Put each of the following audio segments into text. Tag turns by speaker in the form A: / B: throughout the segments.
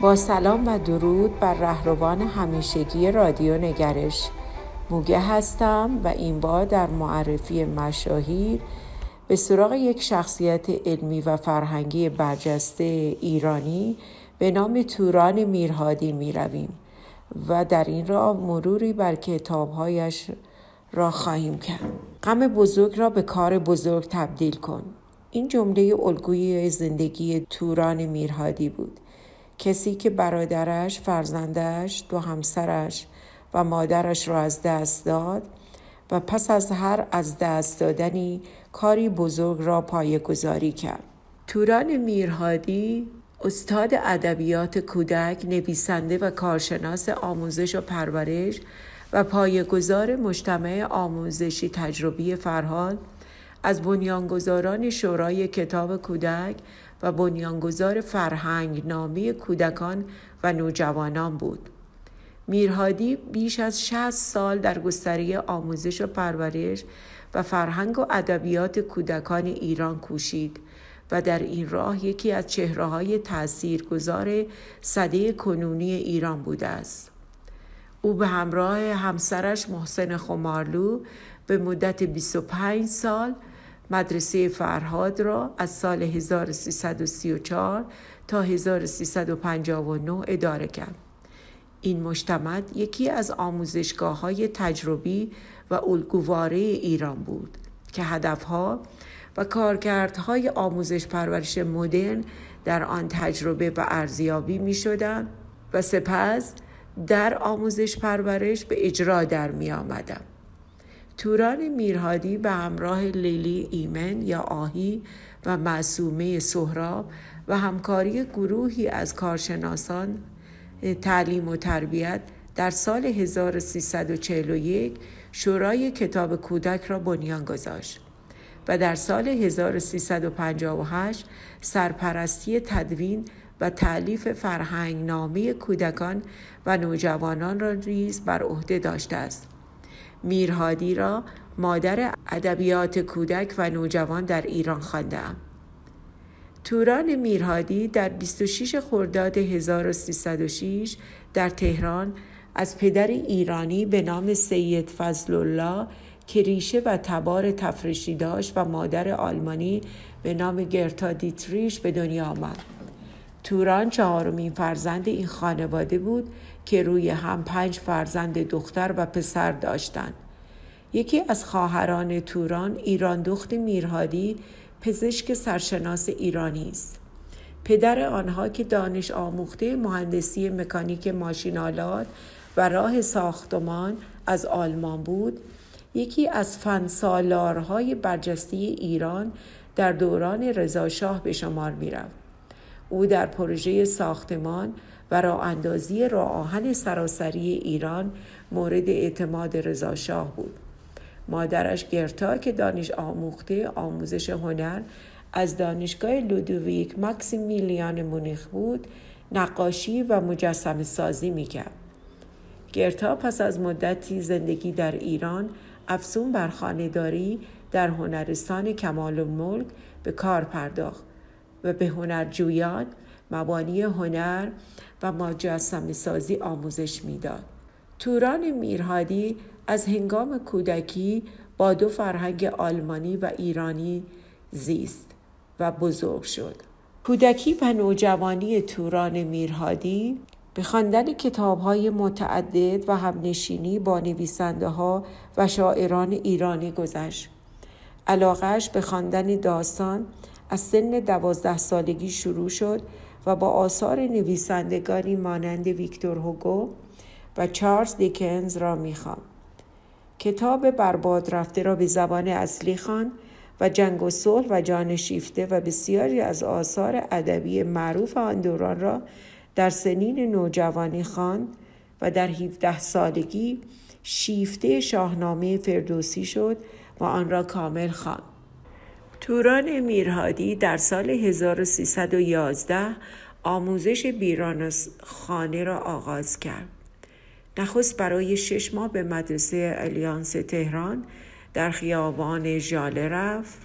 A: با سلام و درود بر رهروان همیشگی رادیو نگرش. موگه هستم و این بار در معرفی مشاهیر به سراغ یک شخصیت علمی و فرهنگی برجسته ایرانی به نام توران میرهادی می رویم و در این راه مروری بر کتابهایش را خواهیم کرد. غم بزرگ را به کار بزرگ تبدیل کن. این جمله الگوی زندگی توران میرهادی بود. کسی که برادرش، فرزندش، دو همسرش و مادرش را از دست داد و پس از هر از دست دادنی کاری بزرگ را پایه گذاری کرد. توران میرهادی استاد ادبیات کودک، نویسنده و کارشناس آموزش و پرورش و پایه‌گذار مجتمع آموزشی تجربی فرهاد از بنیانگذاران شورای کتاب کودک و بنیانگذار فرهنگ نامی کودکان و نوجوانان بود. میرهادی بیش از 60 سال در گستره آموزش و پرورش و فرهنگ و ادبیات کودکان ایران کوشید و در این راه یکی از چهره های تأثیر گذار صده کنونی ایران بوده است. او به همراه همسرش محسن خمارلو به مدت 25 سال مدرسه فرهاد را از سال 1334 تا 1359 اداره کرد. این مجتمع یکی از آموزشگاه های تجربی و الگوواره ایران بود که هدفها و کارکردهای آموزش پرورش مدرن در آن تجربه و ارزیابی می شدن و سپس در آموزش پرورش به اجرا در می آمدن. توران میرهادی به همراه لیلی ایمن یا آهی و معصومه سهراب و همکاری گروهی از کارشناسان تعلیم و تربیت در سال 1341 شورای کتاب کودک را بنیان گذاشت و در سال 1358 سرپرستی تدوین و تعلیف فرهنگ نامی کودکان و نوجوانان را ریز بر عهده داشته است. میرهادی را مادر ادبیات کودک و نوجوان در ایران خواندم. توران میرهادی در 26 خرداد 1306 در تهران از پدر ایرانی به نام سید فضل الله که ریشه و تبار تفرشی داشت و مادر آلمانی به نام گرتا دیتریش به دنیا آمد. توران چهارمین فرزند این خانواده بود که روی هم پنج فرزند دختر و پسر داشتند. یکی از خواهران توران ایران دخت میرهادی پزشک سرشناس ایرانی است. پدر آنها که دانش آموخته مهندسی مکانیک ماشینالات و راه ساختمان از آلمان بود یکی از فنسالارهای برجسته ایران در دوران رضاشاه به شمار می رفت. او در پروژه ساختمان و راه اندازی آهن سراسری ایران مورد اعتماد رضاشاه بود. مادرش گرتا که دانش آموخته آموزش هنر از دانشگاه لودویک ماکسیمیلیان مونیخ بود نقاشی و مجسم سازی می‌کرد. گرتا پس از مدتی زندگی در ایران افزون بر خانهداری در هنرستان کمال الملک به کار پرداخت و به هنرجویان مبانی هنر و مجسم سازی آموزش می‌داد. توران میرهادی از هنگام کودکی با دو فرهنگ آلمانی و ایرانی زیست و بزرگ شد. کودکی و نوجوانی توران میرهادی به خواندن کتابهای متعدد و همنشینی با نویسنده ها و شاعران ایرانی گذشت. علاقهش به خواندن داستان از سن دوازده سالگی شروع شد و با آثار نویسندگانی مانند ویکتور هوگو و چارلز دیکنز را می‌خواند. کتاب برباد رفته را به زبان اصلی خوان و جنگ و صلح و جان شیفته و بسیاری از آثار ادبی معروف آن دوران را در سنین نوجوانی خواند و در 17 سالگی شیفته شاهنامه فردوسی شد و آن را کامل خواند. توران میرهادی در سال 1311 آموزش بیران از خانه را آغاز کرد. نخست برای شش ماه به مدرسه الیانس تهران در خیابان ژاله رفت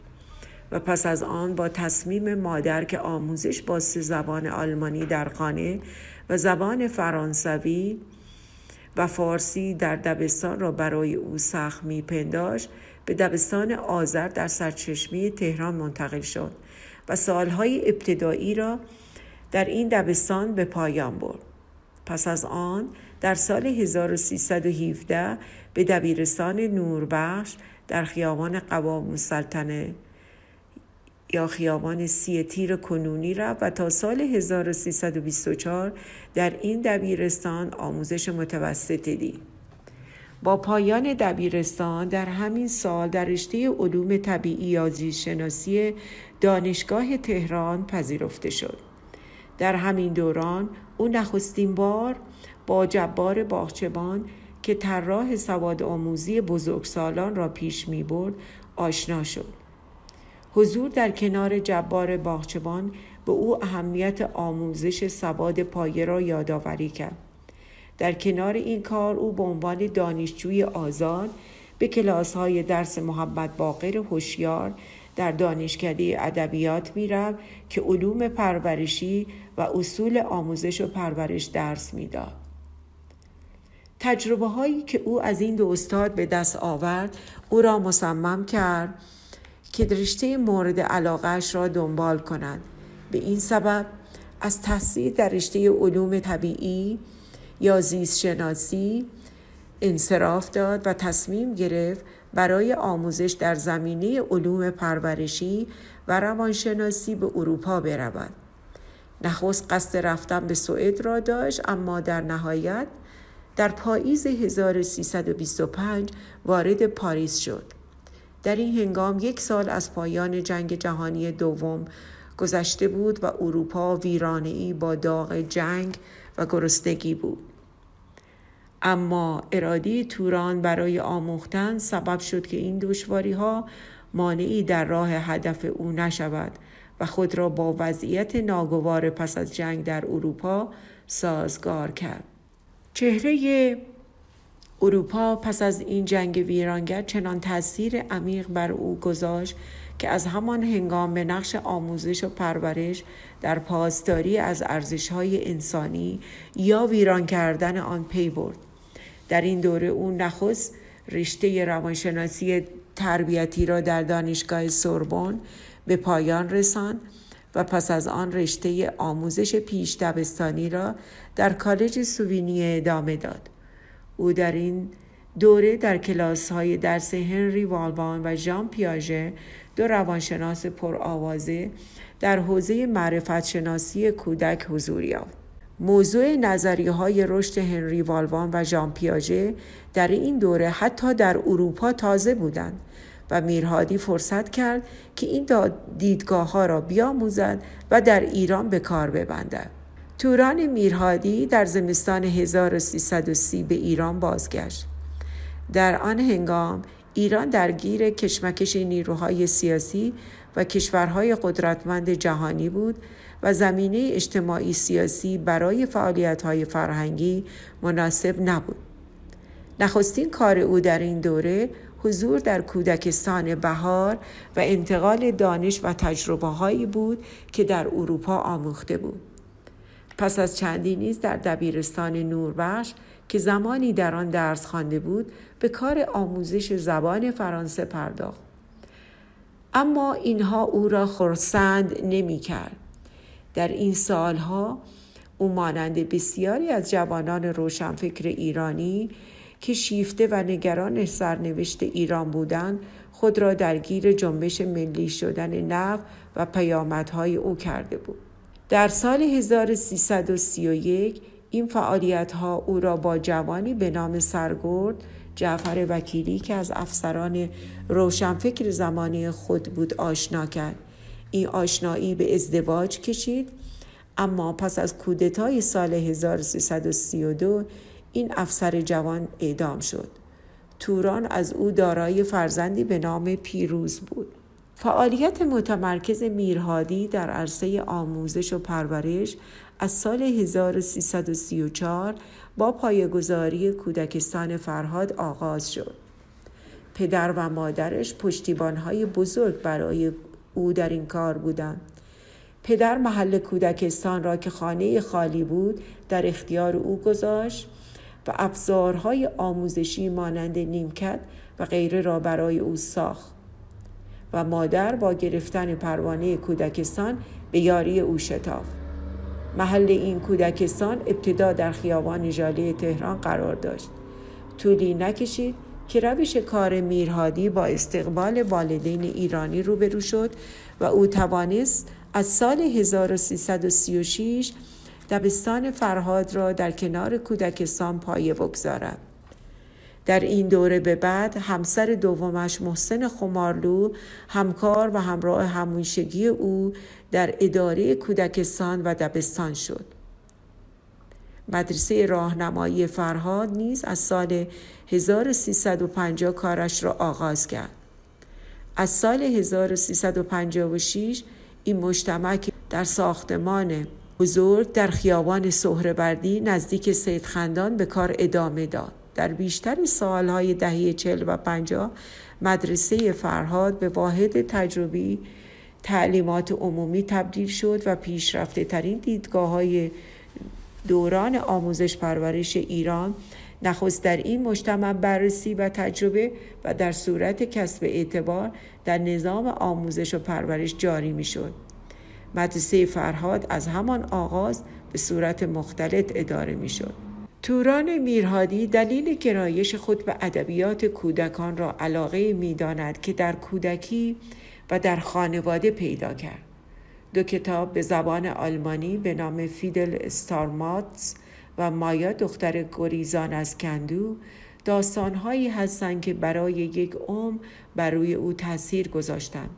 A: و پس از آن با تصمیم مادر که آموزش با سه زبان آلمانی در خانه و زبان فرانسوی و فارسی در دبستان را برای او سخت میپنداشت به دبستان آذر در سرچشمه تهران منتقل شد و سالهای ابتدایی را در این دبستان به پایان برد. پس از آن در سال 1317 به دبیرستان نوربخش در خیابان قوام السلطنه یا خیابان سی تیر کنونی رفت و تا سال 1324 در این دبیرستان آموزش متوسطی دید. با پایان دبیرستان در همین سال در رشته علوم طبیعی یا شناسی دانشگاه تهران پذیرفته شد. در همین دوران او نخستین بار با جبار باغچبان که طراح سواد آموزی بزرگسالان را پیش می برد آشنا شد. حضور در کنار جبار باغچبان به او اهمیت آموزش سواد پایه را یادآوری کرد. در کنار این کار او به عنوان دانشجوی آزاد به کلاس های درس محمد باقر هوشیار در دانشکده ادبیات می‌رفت که علوم پرورشی و اصول آموزش و پرورش درس می‌داد. تجربه هایی که او از این دو استاد به دست آورد او را مصمم کرد که رشته مورد علاقهش را دنبال کند به این سبب از تحصیل در رشته علوم طبیعی یا زیست شناسی انصراف داد و تصمیم گرفت برای آموزش در زمینه علوم پرورشی و روانشناسی به اروپا برود. نخست قصد رفتن به سوئد را داشت اما در نهایت در پاییز 1325 وارد پاریس شد. در این هنگام یک سال از پایان جنگ جهانی دوم گذشته بود و اروپا ویرانهای با داغ جنگ و گرسنگی بود. اما ارادی توران برای آموختن سبب شد که این دشواری ها مانعی در راه هدف او نشود و خود را با وضعیت ناگوار پس از جنگ در اروپا سازگار کرد. چهره اروپا پس از این جنگ ویرانگر چنان تاثیر عمیق بر او گذاشت که از همان هنگام به نقش آموزش و پرورش در پاسداری از ارزشهای انسانی یا ویران کردن آن پی برد. در این دوره او نخست رشته روانشناسی تربیتی را در دانشگاه سوربن به پایان رساند و پس از آن رشته آموزش پیش دبستانی را در کالج سوینی ادامه داد. او در این دوره در کلاس های درس هنری والوان و ژان پیاژه دو روانشناس پرآوازه در حوزه معرفت شناسی کودک حضور یافت. موضوع نظریه های رشد هنری والوان و ژان پیاژه در این دوره حتی در اروپا تازه بودند و میرهادی فرصت کرد که این دیدگاه ها را بیاموزد و در ایران به کار ببندد. توران میرهادی در زمستان 1330 به ایران بازگشت. در آن هنگام ایران درگیر کشمکش نیروهای سیاسی و کشورهای قدرتمند جهانی بود و زمینه اجتماعی سیاسی برای فعالیت‌های فرهنگی مناسب نبود. نخستین کار او در این دوره حضور در کودکستان بهار و انتقال دانش و تجربه هایی بود که در اروپا آموخته بود. پس از چندی نیز در دبیرستان نوربخش که زمانی در آن درس خوانده بود به کار آموزش زبان فرانسه پرداخت. اما اینها او را خرسند نمی کرد. در این سالها او مانند بسیاری از جوانان روشنفکر ایرانی که شیفته و نگران سرنوشت ایران بودند خود را درگیر جنبش ملی شدن نف و پیامدهای او کرده بود. در سال 1331 این فعالیت ها او را با جوانی به نام سرگرد جعفر وکیلی که از افسران روشنفکر زمانی خود بود آشنا کرد. این آشنایی به ازدواج کشید اما پس از کودتای سال 1332 این افسر جوان اعدام شد. توران از او دارای فرزندی به نام پیروز بود. فعالیت متمرکز میرهادی در عرصه آموزش و پرورش از سال 1334 با پایگذاری کودکستان فرهاد آغاز شد. پدر و مادرش پشتیبانهای بزرگ برای او در این کار بودند پدر محل کودکستان را که خانه خالی بود در اختیار او گذاشت و افزارهای آموزشی مانند نیمکت و غیره را برای او ساخت و مادر با گرفتن پروانه کودکستان به یاری او شتافت محل این کودکستان ابتدا در خیابان ژاله تهران قرار داشت طولی نکشید که روش کار میرهادی با استقبال والدین ایرانی روبرو شد و او توانست از سال 1336 دبستان فرهاد را در کنار کودکستان پایه بگذارد. در این دوره به بعد همسر دومش محسن خمارلو همکار و همراه همیشگی او در اداره کودکستان و دبستان شد. مدرسه راهنمایی فرهاد نیز از سال 1350 کارش را آغاز کرد. از سال 1356 این مجتمع در ساختمان بزرگ در خیابان سهرهوردی نزدیک سیدخندان به کار ادامه داد. در بیشتر سالهای دهه چل و پنجاه مدرسه فرهاد به واحد تجربی تعلیمات عمومی تبدیل شد و پیشرفته ترین دیدگاه های دوران آموزش پرورش ایران نخست در این مجتمع بررسی و تجربه و در صورت کسب اعتبار در نظام آموزش و پرورش جاری می شد. مدرسه فرهاد از همان آغاز به صورت مختلط اداره می شد. توران میرهادی دلیل گرایش خود به ادبیات کودکان را علاقه می داند که در کودکی و در خانواده پیدا کرد. دو کتاب به زبان آلمانی به نام فیدل استارماتس و مایا دختر گریزان از کندو داستانهایی هستند که برای یک عمر بر روی او تاثیر گذاشتند.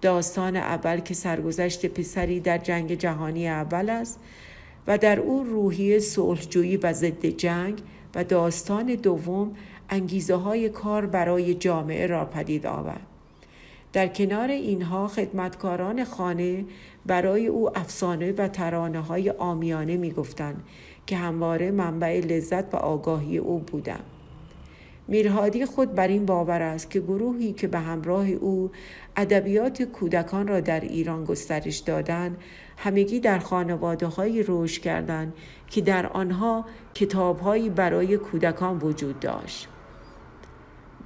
A: داستان اول که سرگذشت پسری در جنگ جهانی اول است و در او روحی صلحجویی و ضد جنگ و داستان دوم انگیزه های کار برای جامعه را پدید آورد. در کنار اینها خدمتکاران خانه برای او افسانه و ترانه های آمیانه می گفتند که همواره منبع لذت و آگاهی او بودند. میرهادی خود بر این باور است که گروهی که به همراه او ادبیات کودکان را در ایران گسترش دادند همگی در خانواده های روش کردند که در آنها کتابهایی برای کودکان وجود داشت.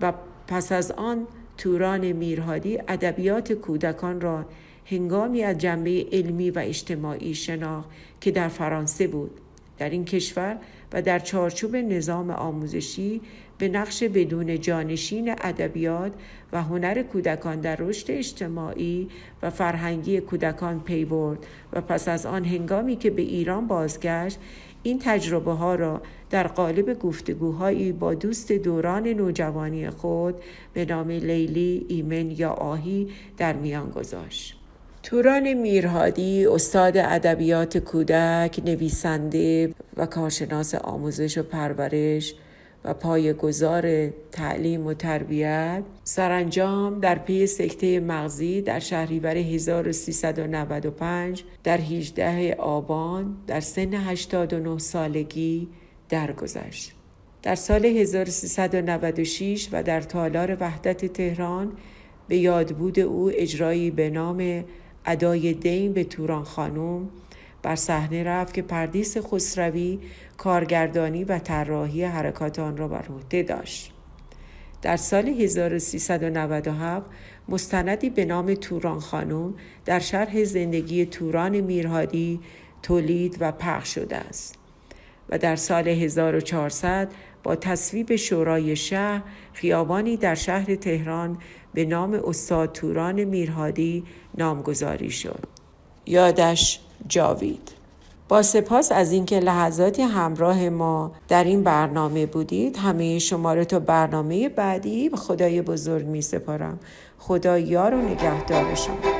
A: و پس از آن توران میرهادی ادبیات کودکان را هنگامی از جنبه علمی و اجتماعی شناخت که در فرانسه بود. در این کشور و در چارچوب نظام آموزشی به نقش بدون جانشین ادبیات و هنر کودکان در رشد اجتماعی و فرهنگی کودکان پی برد و پس از آن هنگامی که به ایران بازگشت این تجربه ها را در قالب گفتگوهایی با دوست دوران نوجوانی خود به نام لیلی، ایمن یا آهی در میان گذاشت. توران میرهادی استاد ادبیات کودک، نویسنده و کارشناس آموزش و پرورش و پایگزار تعلیم و تربیت سرانجام در پی سکته مغزی در شهریور 1395 در 18 آبان در سن 89 سالگی درگذشت. در سال 1396 و در تالار وحدت تهران به یادبود او اجرایی به نام ادای دین به توران خانم بر صحنه رفت که پردیس خسروی کارگردانی و طراحی حرکات آن را بر عهده داشت. در سال 1397 مستندی به نام توران خانم در شرح زندگی توران میرهادی تولید و پخش شده است. و در سال 1400 با تصویب شورای شهر خیابانی در شهر تهران به نام استاد توران میرهادی نامگذاری شد. یادش جاوید. با سپاس از اینکه لحظاتی همراه ما در این برنامه بودید همه شما رو تا برنامه بعدی به خدای بزرگ می سپارم خدا یار و نگهدار شما.